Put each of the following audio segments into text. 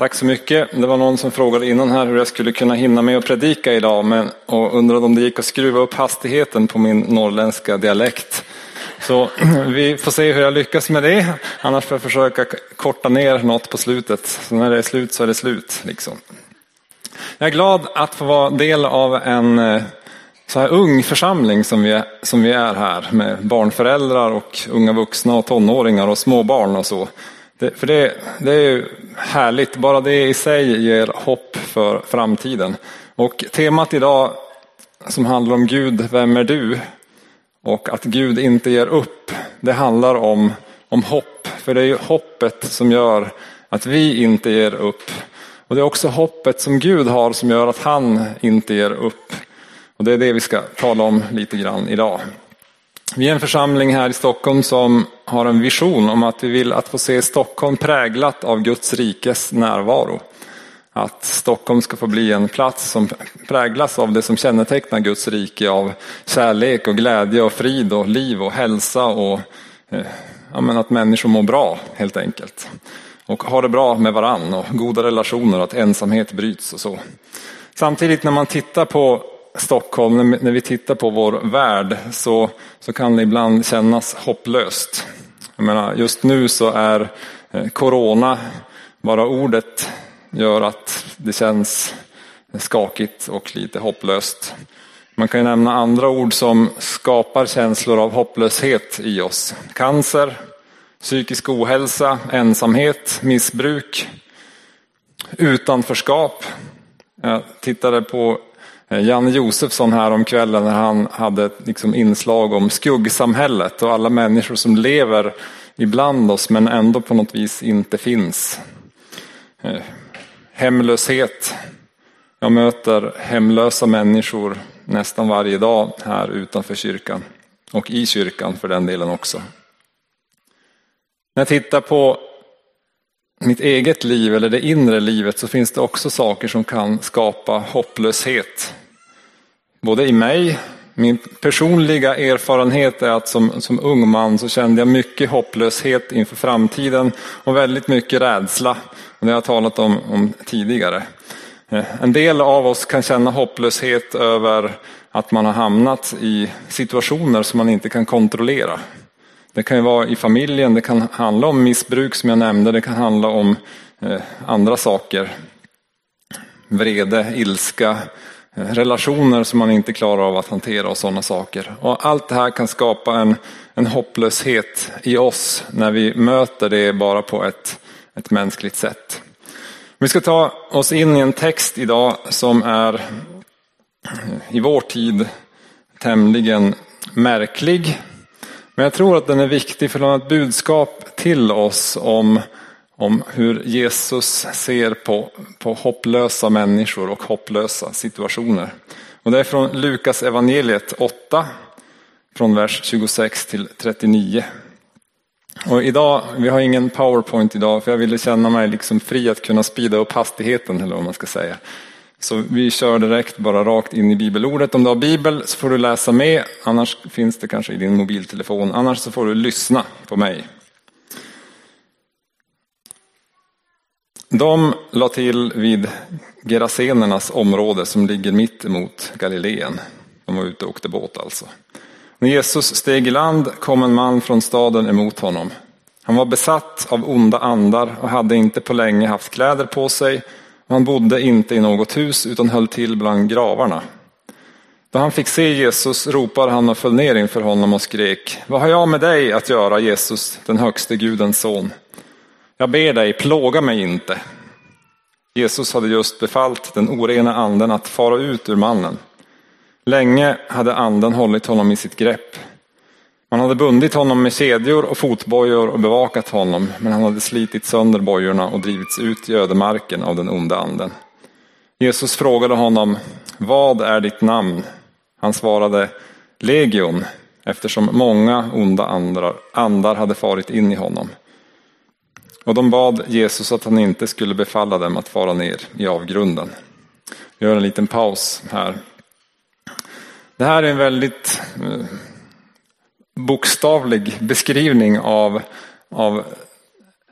Tack så mycket. Det var någon som frågade innan här hur jag skulle kunna hinna med att predika idag men, och undrade om det gick att skruva upp hastigheten på min norrländska dialekt. Så vi får se hur jag lyckas med det. Annars får jag försöka korta ner något på slutet. Så när det är slut så är det slut. Liksom. Jag är glad att få vara del av en eh, så här ung församling som vi, är, som vi är här med barnföräldrar och unga vuxna och tonåringar och småbarn och så. Det, för det, det är härligt, bara det i sig ger hopp för framtiden. Och temat idag som handlar om Gud, vem är du? Och att Gud inte ger upp, det handlar om, om hopp. För det är ju hoppet som gör att vi inte ger upp. Och det är också hoppet som Gud har som gör att han inte ger upp. Och det är det vi ska tala om lite grann idag. Vi är en församling här i Stockholm som har en vision om att vi vill att få se Stockholm präglat av Guds rikes närvaro. Att Stockholm ska få bli en plats som präglas av det som kännetecknar Guds rike av kärlek och glädje och frid och liv och hälsa och eh, ja, att människor mår bra helt enkelt. Och har det bra med varann och goda relationer och att ensamhet bryts och så. Samtidigt när man tittar på Stockholm, när vi tittar på vår värld så, så kan det ibland kännas hopplöst. Jag menar, just nu så är eh, corona, bara ordet gör att det känns skakigt och lite hopplöst. Man kan ju nämna andra ord som skapar känslor av hopplöshet i oss. Cancer, psykisk ohälsa, ensamhet, missbruk, utanförskap. Jag tittade på Eh, Janne Josefsson här om kvällen när han hade ett liksom inslag om skuggsamhället och alla människor som lever ibland oss men ändå på något vis inte finns. Eh, Hemlöshet. Jag möter hemlösa människor nästan varje dag här utanför kyrkan och i kyrkan för den delen också. När jag tittar på mitt eget liv eller det inre livet så finns det också saker som kan skapa hopplöshet både i mig, min personliga erfarenhet är att som, som ung man så kände jag mycket hopplöshet inför framtiden och väldigt mycket rädsla. Det har jag talat om, om tidigare. Eh, en del av oss kan känna hopplöshet över att man har hamnat i situationer som man inte kan kontrollera. Det kan ju vara i familjen, det kan handla om missbruk som jag nämnde, det kan handla om eh, andra saker. Vrede, ilska, relationer som man inte klarar av att hantera och sådana saker. Och allt det här kan skapa en, en hopplöshet i oss när vi möter det bara på ett, ett mänskligt sätt. Vi ska ta oss in i en text idag som är i vår tid tämligen märklig. Men jag tror att den är viktig för den har ett budskap till oss om om hur Jesus ser på, på hopplösa människor och hopplösa situationer. Och det är från Lukas evangeliet 8, från vers 26 till 39. Och idag, vi har ingen powerpoint idag för jag ville känna mig liksom fri att kunna sprida upp hastigheten eller vad man ska säga. Så vi kör direkt bara rakt in i bibelordet. Om du har bibel så får du läsa med, annars finns det kanske i din mobiltelefon. Annars så får du lyssna på mig. De la till vid Gerasenernas område som ligger mitt emot Galileen. De var ute och åkte båt alltså. När Jesus steg i land kom en man från staden emot honom. Han var besatt av onda andar och hade inte på länge haft kläder på sig och han bodde inte i något hus utan höll till bland gravarna. Då han fick se Jesus ropade han och föll ner inför honom och skrek Vad har jag med dig att göra Jesus, den högste Gudens son? Jag ber dig, plåga mig inte. Jesus hade just befallt den orena anden att fara ut ur mannen. Länge hade anden hållit honom i sitt grepp. Man hade bundit honom med kedjor och fotbojor och bevakat honom, men han hade slitit sönder bojorna och drivits ut i ödemarken av den onda anden. Jesus frågade honom, vad är ditt namn? Han svarade, Legion, eftersom många onda andar, andar hade farit in i honom. Och de bad Jesus att han inte skulle befalla dem att fara ner i avgrunden. Vi gör en liten paus här. Det här är en väldigt eh, bokstavlig beskrivning av, av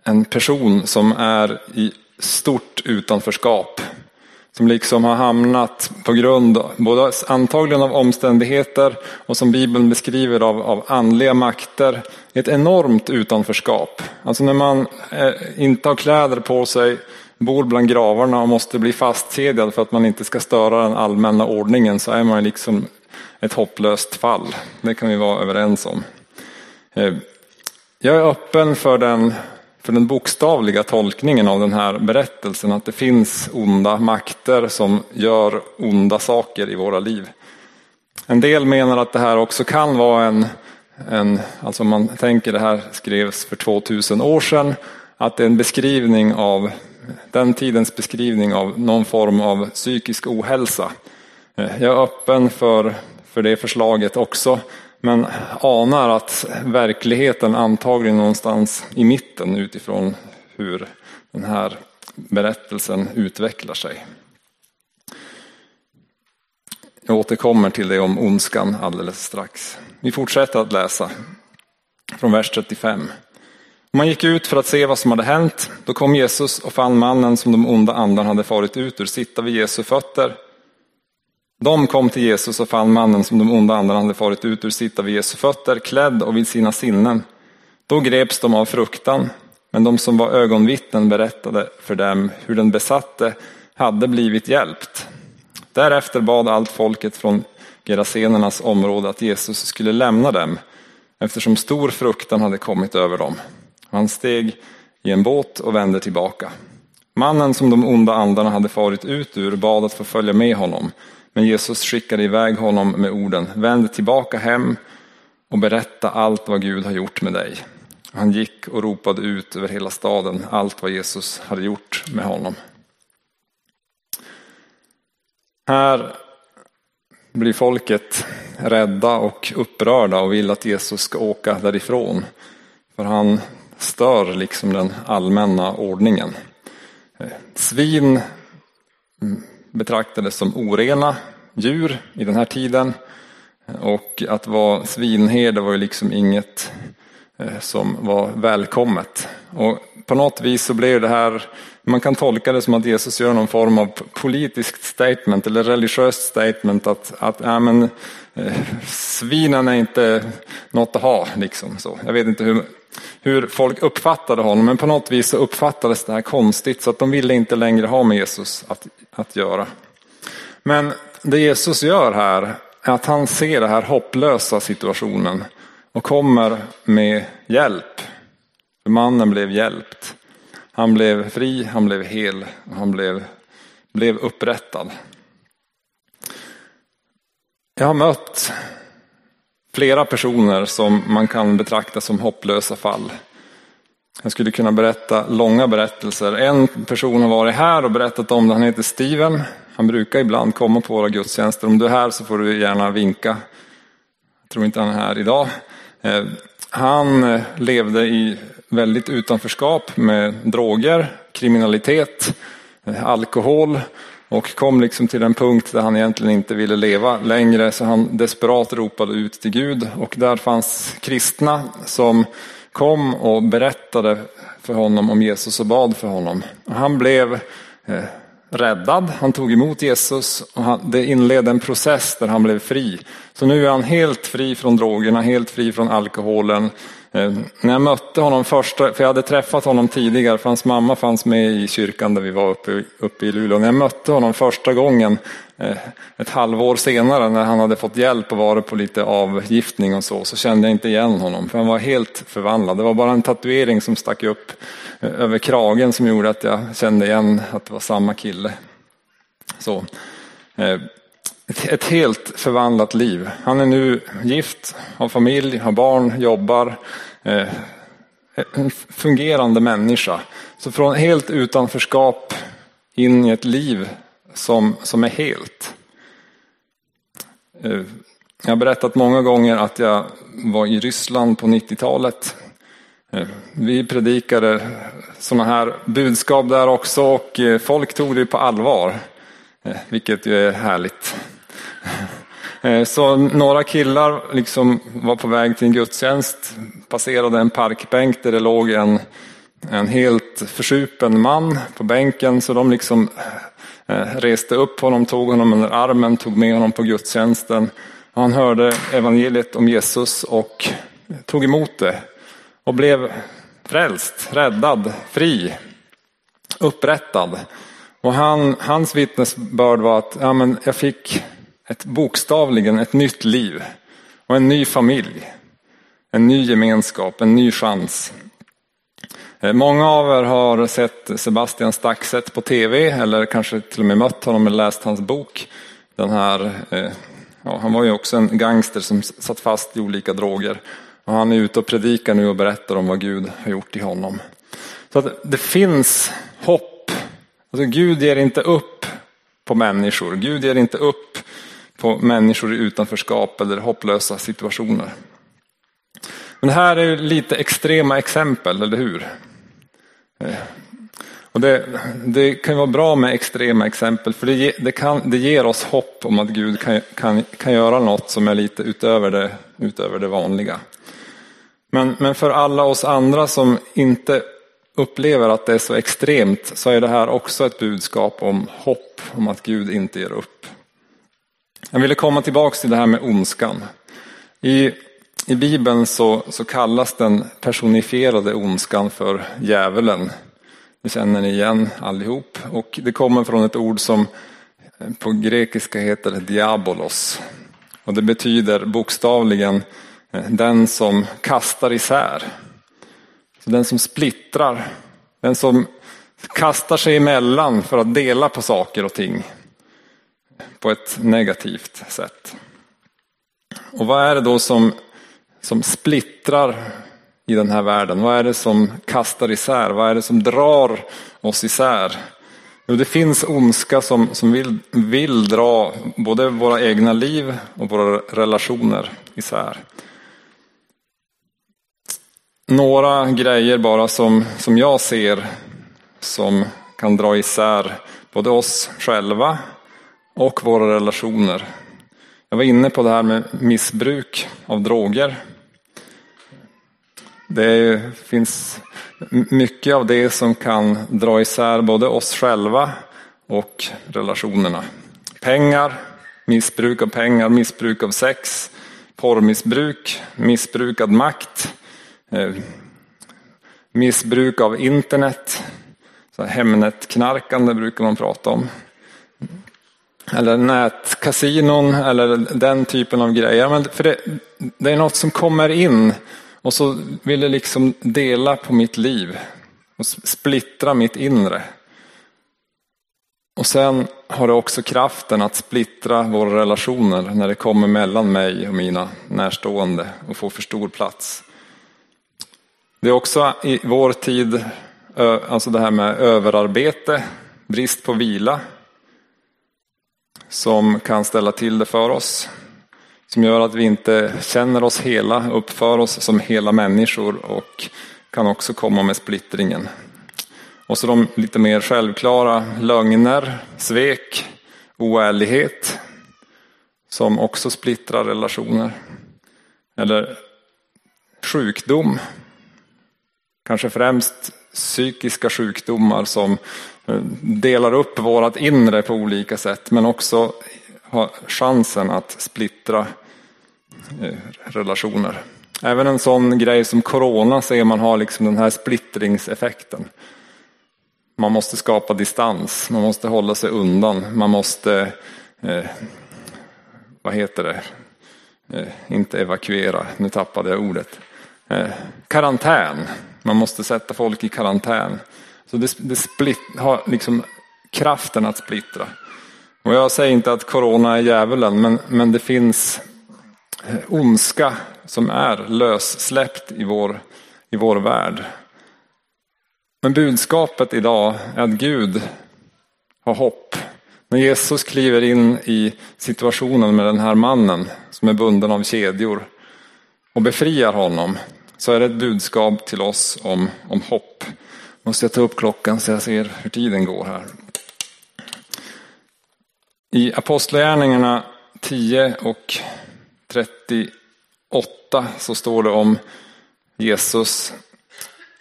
en person som är i stort utanförskap. Som liksom har hamnat på grund, både antagligen av omständigheter och som Bibeln beskriver av, av andliga makter, ett enormt utanförskap. Alltså när man eh, inte har kläder på sig, bor bland gravarna och måste bli fastkedjad för att man inte ska störa den allmänna ordningen så är man liksom ett hopplöst fall. Det kan vi vara överens om. Eh, jag är öppen för den, för den bokstavliga tolkningen av den här berättelsen, att det finns onda makter som gör onda saker i våra liv. En del menar att det här också kan vara en, en alltså man tänker det här skrevs för 2000 år sedan, att det är en beskrivning av den tidens beskrivning av någon form av psykisk ohälsa. Jag är öppen för, för det förslaget också, men anar att verkligheten antagligen någonstans i mitten utifrån hur den här berättelsen utvecklar sig. Jag återkommer till det om ondskan alldeles strax. Vi fortsätter att läsa från vers 35. Man gick ut för att se vad som hade hänt. Då kom Jesus och fann mannen som de onda andarna hade farit ut ur sitta vid Jesu fötter. De kom till Jesus och fann mannen som de onda andarna hade farit ut ur sitta vid Jesu fötter, klädd och vid sina sinnen. Då greps de av fruktan, men de som var ögonvittnen berättade för dem hur den besatte hade blivit hjälpt. Därefter bad allt folket från Gerasenernas område att Jesus skulle lämna dem, eftersom stor fruktan hade kommit över dem. Han steg i en båt och vände tillbaka. Mannen som de onda andarna hade farit ut ur bad att få följa med honom, men Jesus skickade iväg honom med orden, vänd tillbaka hem och berätta allt vad Gud har gjort med dig. Han gick och ropade ut över hela staden allt vad Jesus hade gjort med honom. Här blir folket rädda och upprörda och vill att Jesus ska åka därifrån. För han stör liksom den allmänna ordningen. Eh, svin betraktades som orena djur i den här tiden. Och att vara svinherde var ju liksom inget eh, som var välkommet. Och på något vis så blev det här, man kan tolka det som att Jesus gör någon form av politiskt statement eller religiöst statement att, att äh, men, eh, svinen är inte något att ha. Liksom, så. Jag vet inte hur, hur folk uppfattade honom, men på något vis så uppfattades det här konstigt så att de ville inte längre ha med Jesus att, att göra. Men det Jesus gör här är att han ser den här hopplösa situationen och kommer med hjälp. För mannen blev hjälpt. Han blev fri, han blev hel, han blev, blev upprättad. Jag har mött flera personer som man kan betrakta som hopplösa fall. Jag skulle kunna berätta långa berättelser. En person har varit här och berättat om det. Han heter Steven. Han brukar ibland komma på våra gudstjänster. Om du är här så får du gärna vinka. Jag tror inte han är här idag. Eh, han eh, levde i väldigt utanförskap med droger, kriminalitet, eh, alkohol och kom liksom till en punkt där han egentligen inte ville leva längre så han desperat ropade ut till Gud och där fanns kristna som kom och berättade för honom om Jesus och bad för honom. Han blev eh, räddad, han tog emot Jesus och han, det inledde en process där han blev fri. Så nu är han helt fri från drogerna, helt fri från alkoholen. Eh, när jag mötte honom första, för jag hade träffat honom tidigare, för hans mamma fanns med i kyrkan där vi var uppe, uppe i Luleå. När jag mötte honom första gången, eh, ett halvår senare när han hade fått hjälp och varit på lite avgiftning och så, så kände jag inte igen honom. För han var helt förvandlad. Det var bara en tatuering som stack upp eh, över kragen som gjorde att jag kände igen att det var samma kille. Så ett helt förvandlat liv. Han är nu gift, har familj, har barn, jobbar. Eh, en fungerande människa. Så från helt utanförskap in i ett liv som, som är helt. Eh, jag har berättat många gånger att jag var i Ryssland på 90-talet. Eh, vi predikade sådana här budskap där också och folk tog det på allvar. Vilket ju är härligt. Eh, så några killar liksom var på väg till en gudstjänst, passerade en parkbänk där det låg en en helt försupen man på bänken så de liksom eh, reste upp honom, tog honom under armen, tog med honom på gudstjänsten. Han hörde evangeliet om Jesus och tog emot det och blev frälst, räddad, fri, upprättad. Och han, hans vittnesbörd var att ja, men jag fick ett bokstavligen ett nytt liv och en ny familj. En ny gemenskap, en ny chans. Eh, många av er har sett Sebastian Staxet på tv eller kanske till och med mött honom eller läst hans bok. Den här, eh, ja, han var ju också en gangster som satt fast i olika droger. Och han är ute och predikar nu och berättar om vad Gud har gjort i honom. Så att det finns hopp. Alltså Gud ger inte upp på människor. Gud ger inte upp på människor i utanförskap eller hopplösa situationer. Men det här är lite extrema exempel, eller hur? Eh, och det, det kan vara bra med extrema exempel för det, det, kan, det ger oss hopp om att Gud kan, kan, kan göra något som är lite utöver det, utöver det vanliga. Men, men för alla oss andra som inte upplever att det är så extremt så är det här också ett budskap om hopp, om att Gud inte ger upp. Jag ville komma tillbaka till det här med ondskan. I, i Bibeln så, så kallas den personifierade ondskan för djävulen. Det känner ni igen allihop. Och det kommer från ett ord som på grekiska heter diabolos. Och det betyder bokstavligen eh, den som kastar isär. Så den som splittrar. Den som kastar sig emellan för att dela på saker och ting på ett negativt sätt. Och vad är det då som, som splittrar i den här världen? Vad är det som kastar isär? Vad är det som drar oss isär? Jo, det finns ondska som, som vill, vill dra både våra egna liv och våra relationer isär. Några grejer bara som, som jag ser som kan dra isär både oss själva och våra relationer. Jag var inne på det här med missbruk av droger. Det finns mycket av det som kan dra isär både oss själva och relationerna. Pengar, missbruk av pengar, missbruk av sex, porrmissbruk, missbrukad makt, eh, missbruk av internet, Hemnetknarkande brukar man prata om eller nätkasinon eller den typen av grejer. Men för det, det är något som kommer in och så vill det liksom dela på mitt liv och splittra mitt inre. Och sen har det också kraften att splittra våra relationer när det kommer mellan mig och mina närstående och får för stor plats. Det är också i vår tid, alltså det här med överarbete, brist på vila som kan ställa till det för oss. Som gör att vi inte känner oss hela, uppför oss som hela människor och kan också komma med splittringen. Och så de lite mer självklara lögner, svek, oärlighet som också splittrar relationer. Eller sjukdom. Kanske främst psykiska sjukdomar som delar upp vårat inre på olika sätt men också har chansen att splittra eh, relationer. Även en sån grej som corona ser man har liksom den här splittringseffekten. Man måste skapa distans, man måste hålla sig undan, man måste, eh, vad heter det, eh, inte evakuera, nu tappade jag ordet. Eh, karantän, man måste sätta folk i karantän. Så det, det split, har liksom kraften att splittra. Och jag säger inte att corona är djävulen, men, men det finns eh, ondska som är lössläppt i vår, i vår värld. Men budskapet idag är att Gud har hopp. När Jesus kliver in i situationen med den här mannen som är bunden av kedjor och befriar honom så är det ett budskap till oss om, om hopp. Måste jag ta upp klockan så jag ser hur tiden går här. I Apostlagärningarna 10 och 38 så står det om Jesus.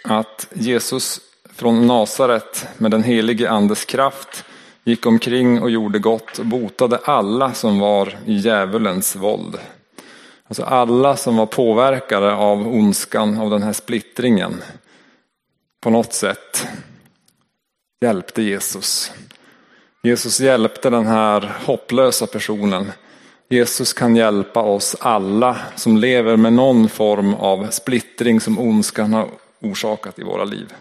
att Jesus från Nasaret med den helige andes kraft gick omkring och gjorde gott och botade alla som var i djävulens våld. Alltså alla som var påverkade av ondskan, av den här splittringen. På något sätt hjälpte Jesus. Jesus hjälpte den här hopplösa personen. Jesus kan hjälpa oss alla som lever med någon form av splittring som ondskan har orsakat i våra liv.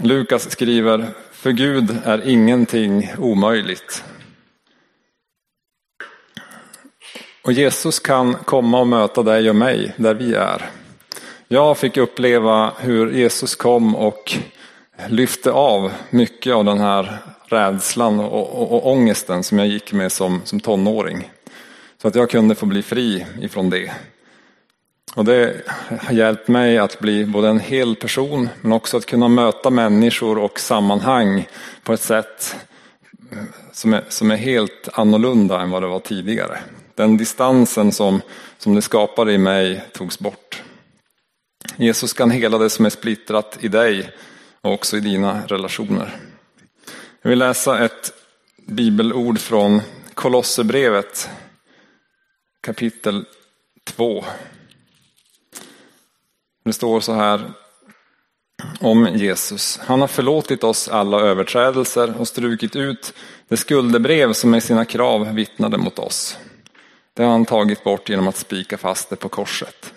Lukas skriver, för Gud är ingenting omöjligt. Och Jesus kan komma och möta dig och mig där vi är. Jag fick uppleva hur Jesus kom och lyfte av mycket av den här rädslan och, och, och ångesten som jag gick med som, som tonåring. Så att jag kunde få bli fri ifrån det. Och det har hjälpt mig att bli både en hel person men också att kunna möta människor och sammanhang på ett sätt som är, som är helt annorlunda än vad det var tidigare. Den distansen som, som det skapade i mig togs bort. Jesus kan hela det som är splittrat i dig och också i dina relationer. Jag vill läsa ett bibelord från Kolosserbrevet kapitel 2. Det står så här om Jesus. Han har förlåtit oss alla överträdelser och strukit ut det skuldebrev som med sina krav vittnade mot oss. Det har han tagit bort genom att spika fast det på korset.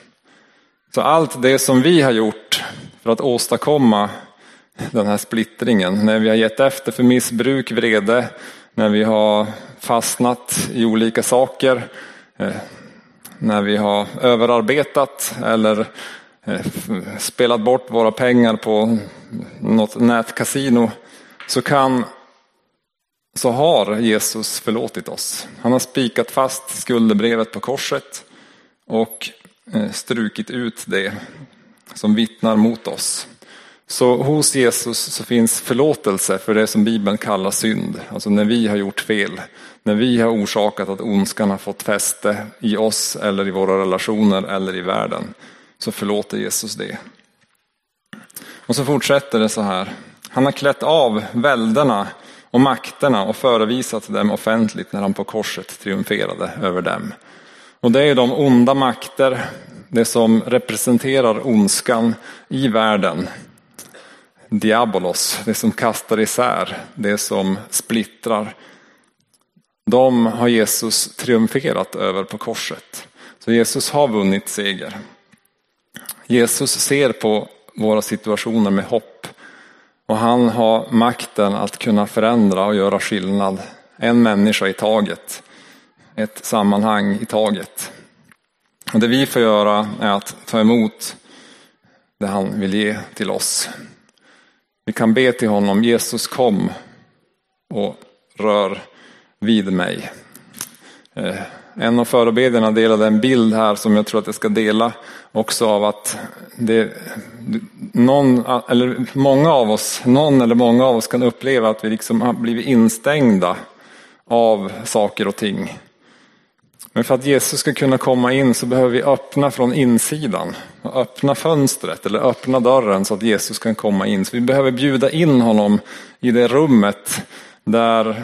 Så allt det som vi har gjort för att åstadkomma den här splittringen, när vi har gett efter för missbruk, vrede, när vi har fastnat i olika saker, eh, när vi har överarbetat eller eh, spelat bort våra pengar på något nätkasino så kan så har Jesus förlåtit oss. Han har spikat fast skuldebrevet på korset och Eh, strukit ut det som vittnar mot oss. Så hos Jesus så finns förlåtelse för det som Bibeln kallar synd. Alltså när vi har gjort fel. När vi har orsakat att ondskan har fått fäste i oss eller i våra relationer eller i världen. Så förlåter Jesus det. Och så fortsätter det så här. Han har klätt av välderna och makterna och förevisat dem offentligt när han på korset triumferade över dem. Och det är de onda makter, det som representerar ondskan i världen. Diabolos, det som kastar isär, det som splittrar. De har Jesus triumferat över på korset. Så Jesus har vunnit seger. Jesus ser på våra situationer med hopp och han har makten att kunna förändra och göra skillnad. En människa i taget. Ett sammanhang i taget. Och det vi får göra är att ta emot det han vill ge till oss. Vi kan be till honom, Jesus kom och rör vid mig. Eh, en av förebedjarna delade en bild här som jag tror att jag ska dela också av att det, någon, eller många av oss, någon eller många av oss kan uppleva att vi liksom har blivit instängda av saker och ting. Men för att Jesus ska kunna komma in så behöver vi öppna från insidan. Öppna fönstret eller öppna dörren så att Jesus kan komma in. Så vi behöver bjuda in honom i det rummet där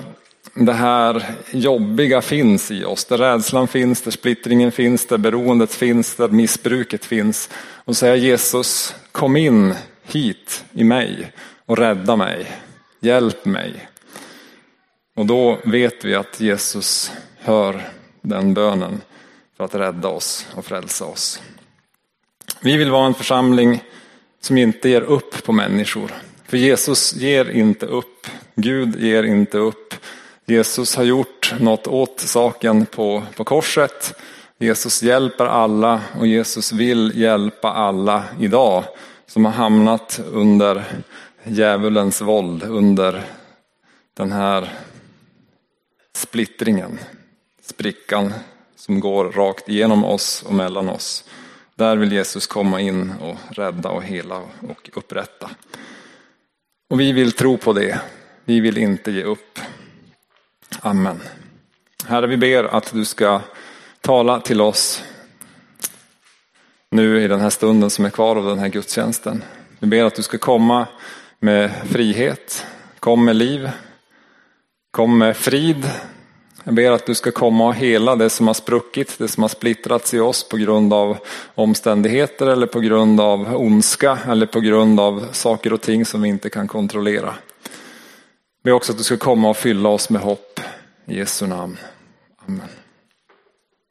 det här jobbiga finns i oss. Där rädslan finns, där splittringen finns, där beroendet finns, där missbruket finns. Och säga Jesus, kom in hit i mig och rädda mig. Hjälp mig. Och då vet vi att Jesus hör den bönen för att rädda oss och frälsa oss. Vi vill vara en församling som inte ger upp på människor. För Jesus ger inte upp. Gud ger inte upp. Jesus har gjort något åt saken på, på korset. Jesus hjälper alla och Jesus vill hjälpa alla idag som har hamnat under djävulens våld, under den här splittringen, sprickan som går rakt igenom oss och mellan oss. Där vill Jesus komma in och rädda och hela och upprätta. Och vi vill tro på det. Vi vill inte ge upp. Amen. Herre, vi ber att du ska tala till oss nu i den här stunden som är kvar av den här gudstjänsten. Vi ber att du ska komma med frihet, kom med liv, kom med frid. Jag ber att du ska komma och hela det som har spruckit, det som har splittrats i oss på grund av omständigheter eller på grund av ondska eller på grund av saker och ting som vi inte kan kontrollera. Jag ber också att du ska komma och fylla oss med hopp. I Jesu namn. Amen.